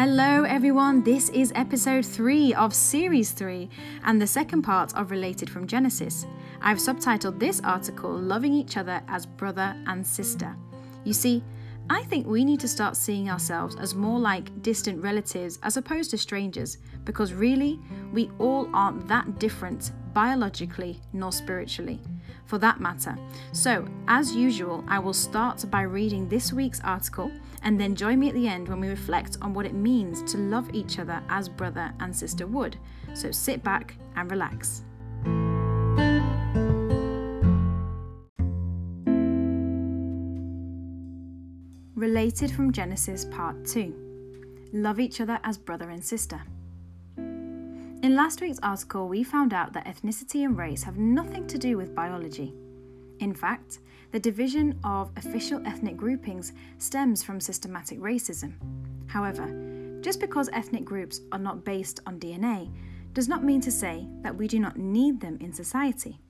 Hello, everyone. This is episode 3 of series 3 and the second part of Related from Genesis. I've subtitled this article Loving Each Other as Brother and Sister. You see, I think we need to start seeing ourselves as more like distant relatives as opposed to strangers, because really, we all aren't that different biologically nor spiritually, for that matter. So, as usual, I will start by reading this week's article and then join me at the end when we reflect on what it means to love each other as brother and sister would. So, sit back and relax. Related from Genesis Part 2 Love each other as brother and sister. In last week's article, we found out that ethnicity and race have nothing to do with biology. In fact, the division of official ethnic groupings stems from systematic racism. However, just because ethnic groups are not based on DNA does not mean to say that we do not need them in society.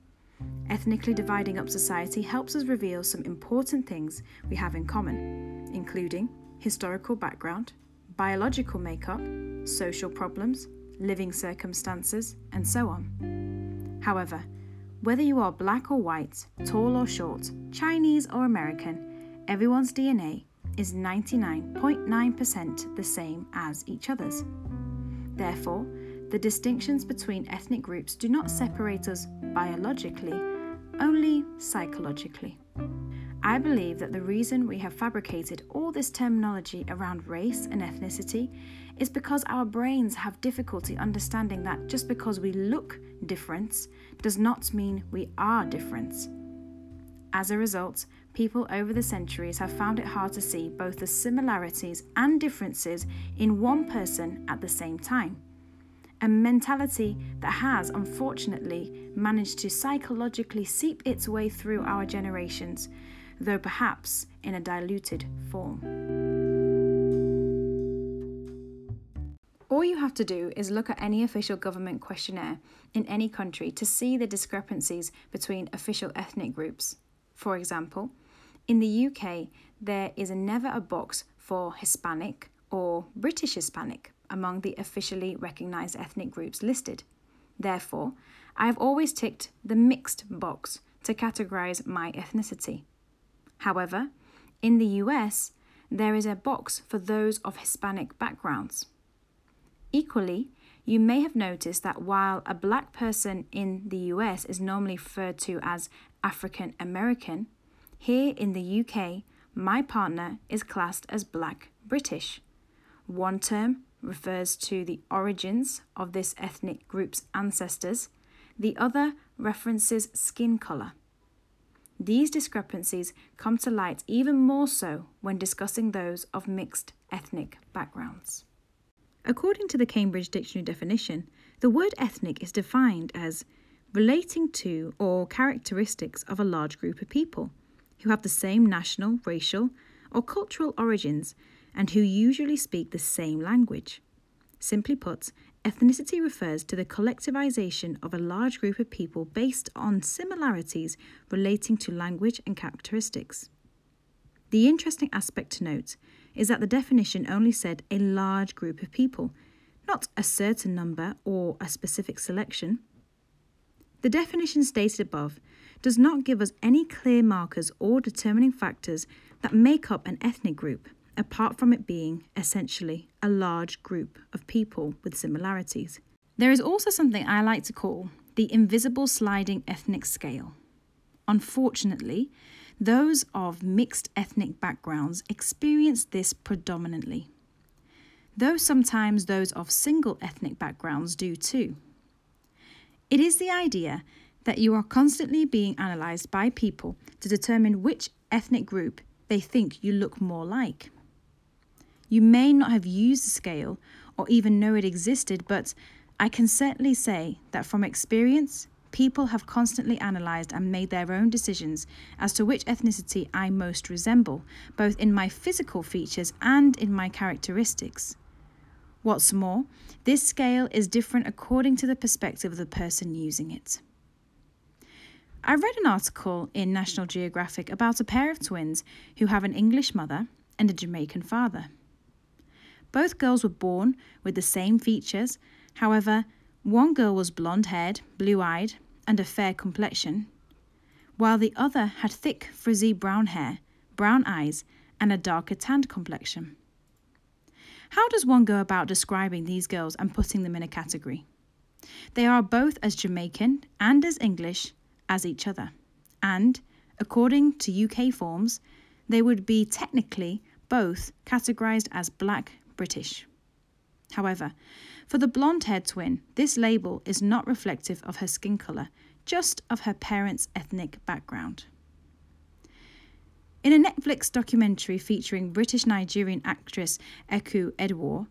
Ethnically dividing up society helps us reveal some important things we have in common, including historical background, biological makeup, social problems, living circumstances, and so on. However, whether you are black or white, tall or short, Chinese or American, everyone's DNA is 99.9% the same as each other's. Therefore, the distinctions between ethnic groups do not separate us biologically, only psychologically. I believe that the reason we have fabricated all this terminology around race and ethnicity is because our brains have difficulty understanding that just because we look different does not mean we are different. As a result, people over the centuries have found it hard to see both the similarities and differences in one person at the same time a mentality that has unfortunately managed to psychologically seep its way through our generations, though perhaps in a diluted form. All you have to do is look at any official government questionnaire in any country to see the discrepancies between official ethnic groups. For example, in the UK, there is never a box for Hispanic or British Hispanic among the officially recognised ethnic groups listed. Therefore, I have always ticked the mixed box to categorise my ethnicity. However, in the US, there is a box for those of Hispanic backgrounds. Equally, you may have noticed that while a black person in the US is normally referred to as African American, here in the UK, my partner is classed as black British. One term refers to the origins of this ethnic group's ancestors, the other references skin colour. These discrepancies come to light even more so when discussing those of mixed ethnic backgrounds. According to the Cambridge Dictionary definition, the word ethnic is defined as relating to or characteristics of a large group of people who have the same national, racial, or cultural origins and who usually speak the same language. Simply put, ethnicity refers to the collectivization of a large group of people based on similarities relating to language and characteristics. The interesting aspect to note is that the definition only said a large group of people, not a certain number or a specific selection. The definition stated above does not give us any clear markers or determining factors that make up an ethnic group apart from it being essentially a large group of people with similarities. There is also something I like to call the invisible sliding ethnic scale. Unfortunately, those of mixed ethnic backgrounds experience this predominantly, though sometimes those of single ethnic backgrounds do too. It is the idea that you are constantly being analysed by people to determine which ethnic group they think you look more like. You may not have used the scale or even know it existed, but I can certainly say that from experience, people have constantly analysed and made their own decisions as to which ethnicity I most resemble, both in my physical features and in my characteristics. What's more, this scale is different according to the perspective of the person using it. I read an article in National Geographic about a pair of twins who have an English mother and a Jamaican father. Both girls were born with the same features. However, one girl was blonde haired, blue eyed, and a fair complexion, while the other had thick, frizzy brown hair, brown eyes, and a darker tanned complexion. How does one go about describing these girls and putting them in a category? They are both as Jamaican and as English as each other, and, according to UK forms, they would be technically both categorized as black British. However, for the blonde haired twin, this label is not reflective of her skin colour, just of her parents' ethnic background. In a Netflix documentary featuring British Nigerian actress Eku Edewor,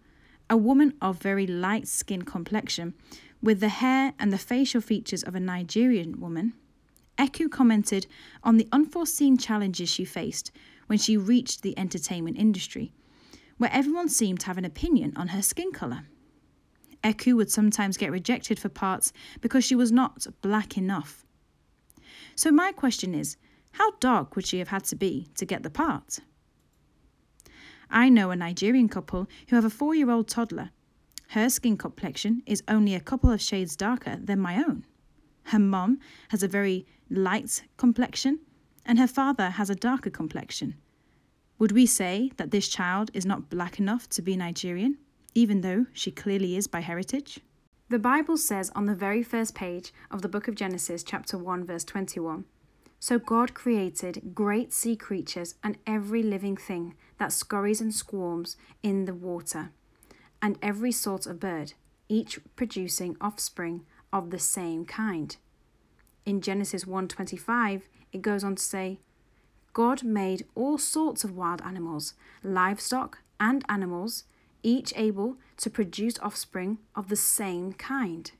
a woman of very light skin complexion, with the hair and the facial features of a Nigerian woman, Eku commented on the unforeseen challenges she faced when she reached the entertainment industry, where everyone seemed to have an opinion on her skin colour. Eku would sometimes get rejected for parts because she was not black enough. So, my question is how dark would she have had to be to get the part? I know a Nigerian couple who have a four year old toddler. Her skin complexion is only a couple of shades darker than my own. Her mom has a very light complexion, and her father has a darker complexion. Would we say that this child is not black enough to be Nigerian, even though she clearly is by heritage? The Bible says on the very first page of the book of Genesis, chapter 1, verse 21 So God created great sea creatures and every living thing that scurries and squirms in the water, and every sort of bird, each producing offspring of the same kind. In Genesis 1:25, it goes on to say, God made all sorts of wild animals, livestock and animals, each able to produce offspring of the same kind.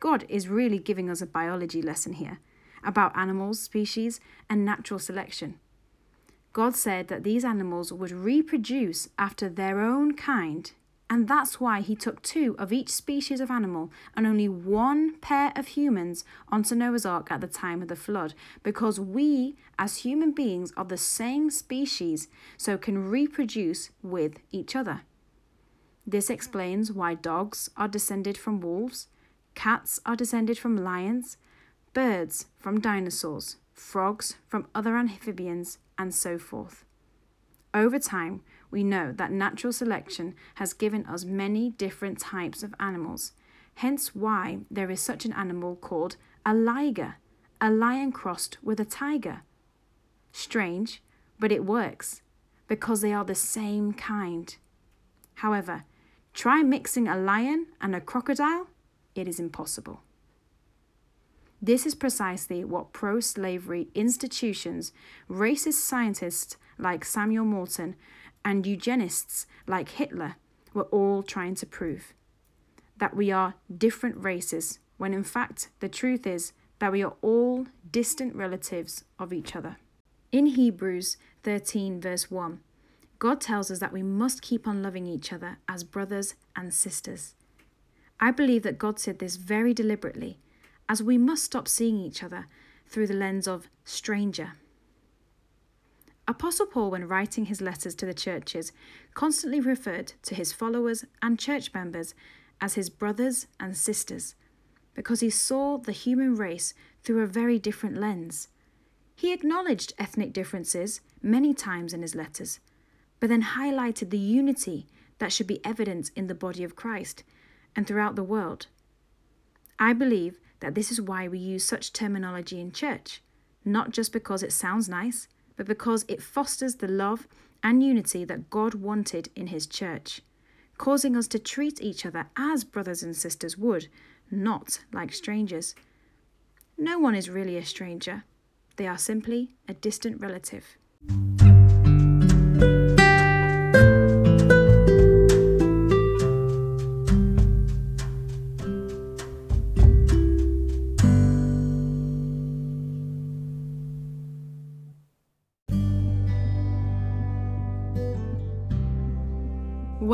God is really giving us a biology lesson here about animals, species, and natural selection. God said that these animals would reproduce after their own kind and that's why he took two of each species of animal and only one pair of humans onto Noah's Ark at the time of the flood, because we, as human beings, are the same species, so can reproduce with each other. This explains why dogs are descended from wolves, cats are descended from lions, birds from dinosaurs, frogs from other amphibians, and so forth. Over time, we know that natural selection has given us many different types of animals, hence why there is such an animal called a liger, a lion crossed with a tiger. Strange, but it works, because they are the same kind. However, try mixing a lion and a crocodile, it is impossible. This is precisely what pro slavery institutions, racist scientists like Samuel Morton, and eugenists like Hitler were all trying to prove that we are different races, when in fact the truth is that we are all distant relatives of each other. In Hebrews 13, verse 1, God tells us that we must keep on loving each other as brothers and sisters. I believe that God said this very deliberately, as we must stop seeing each other through the lens of stranger Apostle Paul, when writing his letters to the churches, constantly referred to his followers and church members as his brothers and sisters because he saw the human race through a very different lens. He acknowledged ethnic differences many times in his letters, but then highlighted the unity that should be evident in the body of Christ and throughout the world. I believe that this is why we use such terminology in church, not just because it sounds nice, but because it fosters the love and unity that God wanted in His church, causing us to treat each other as brothers and sisters would, not like strangers. No one is really a stranger, they are simply a distant relative.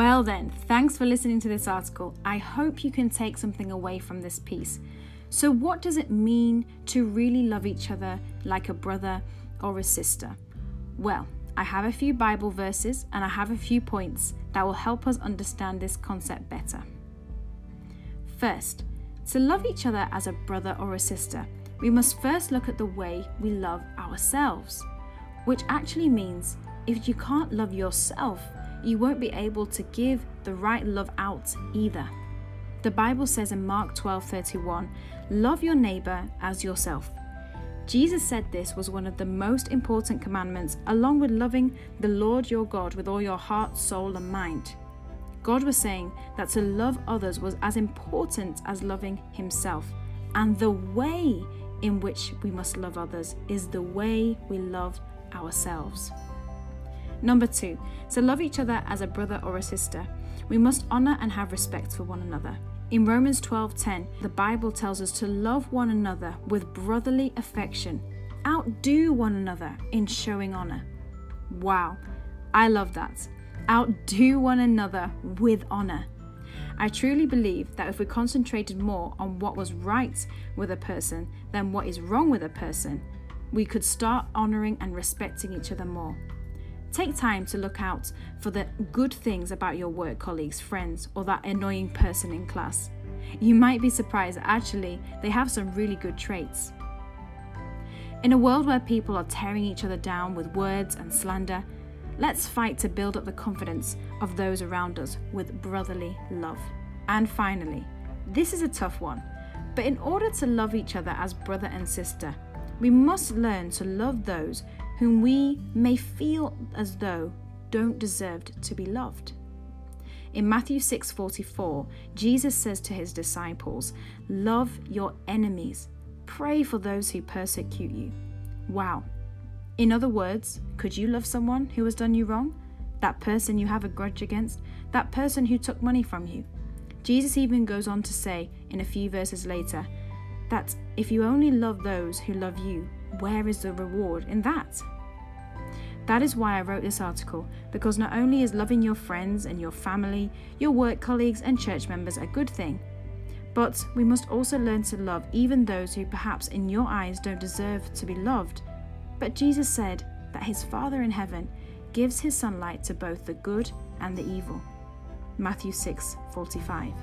Well, then, thanks for listening to this article. I hope you can take something away from this piece. So, what does it mean to really love each other like a brother or a sister? Well, I have a few Bible verses and I have a few points that will help us understand this concept better. First, to love each other as a brother or a sister, we must first look at the way we love ourselves, which actually means if you can't love yourself, you won't be able to give the right love out either. The Bible says in Mark 12:31, "Love your neighbor as yourself." Jesus said this was one of the most important commandments, along with loving the Lord your God with all your heart, soul, and mind. God was saying that to love others was as important as loving Himself, and the way in which we must love others is the way we love ourselves. Number two, to love each other as a brother or a sister, we must honor and have respect for one another. In Romans 12:10, the Bible tells us to love one another with brotherly affection. Outdo one another in showing honor. Wow, I love that. Outdo one another with honor. I truly believe that if we concentrated more on what was right with a person than what is wrong with a person, we could start honoring and respecting each other more. Take time to look out for the good things about your work colleagues, friends, or that annoying person in class. You might be surprised actually they have some really good traits. In a world where people are tearing each other down with words and slander, let's fight to build up the confidence of those around us with brotherly love. And finally, this is a tough one, but in order to love each other as brother and sister, we must learn to love those whom we may feel as though don't deserve to be loved. In Matthew 6:44, Jesus says to his disciples, "Love your enemies. Pray for those who persecute you." Wow. In other words, could you love someone who has done you wrong? That person you have a grudge against? That person who took money from you? Jesus even goes on to say in a few verses later that if you only love those who love you, where is the reward in that? That is why I wrote this article, because not only is loving your friends and your family, your work colleagues, and church members a good thing, but we must also learn to love even those who perhaps in your eyes don't deserve to be loved. But Jesus said that his Father in heaven gives his sunlight to both the good and the evil. Matthew 6:45.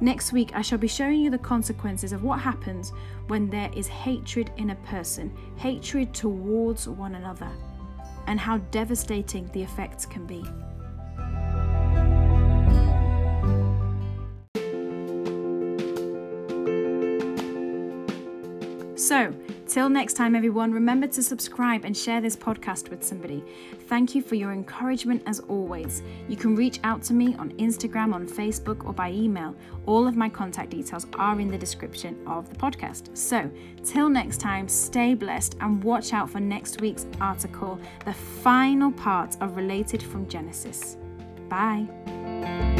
Next week, I shall be showing you the consequences of what happens when there is hatred in a person, hatred towards one another, and how devastating the effects can be. So, till next time, everyone, remember to subscribe and share this podcast with somebody. Thank you for your encouragement as always. You can reach out to me on Instagram, on Facebook, or by email. All of my contact details are in the description of the podcast. So, till next time, stay blessed and watch out for next week's article, the final part of Related from Genesis. Bye.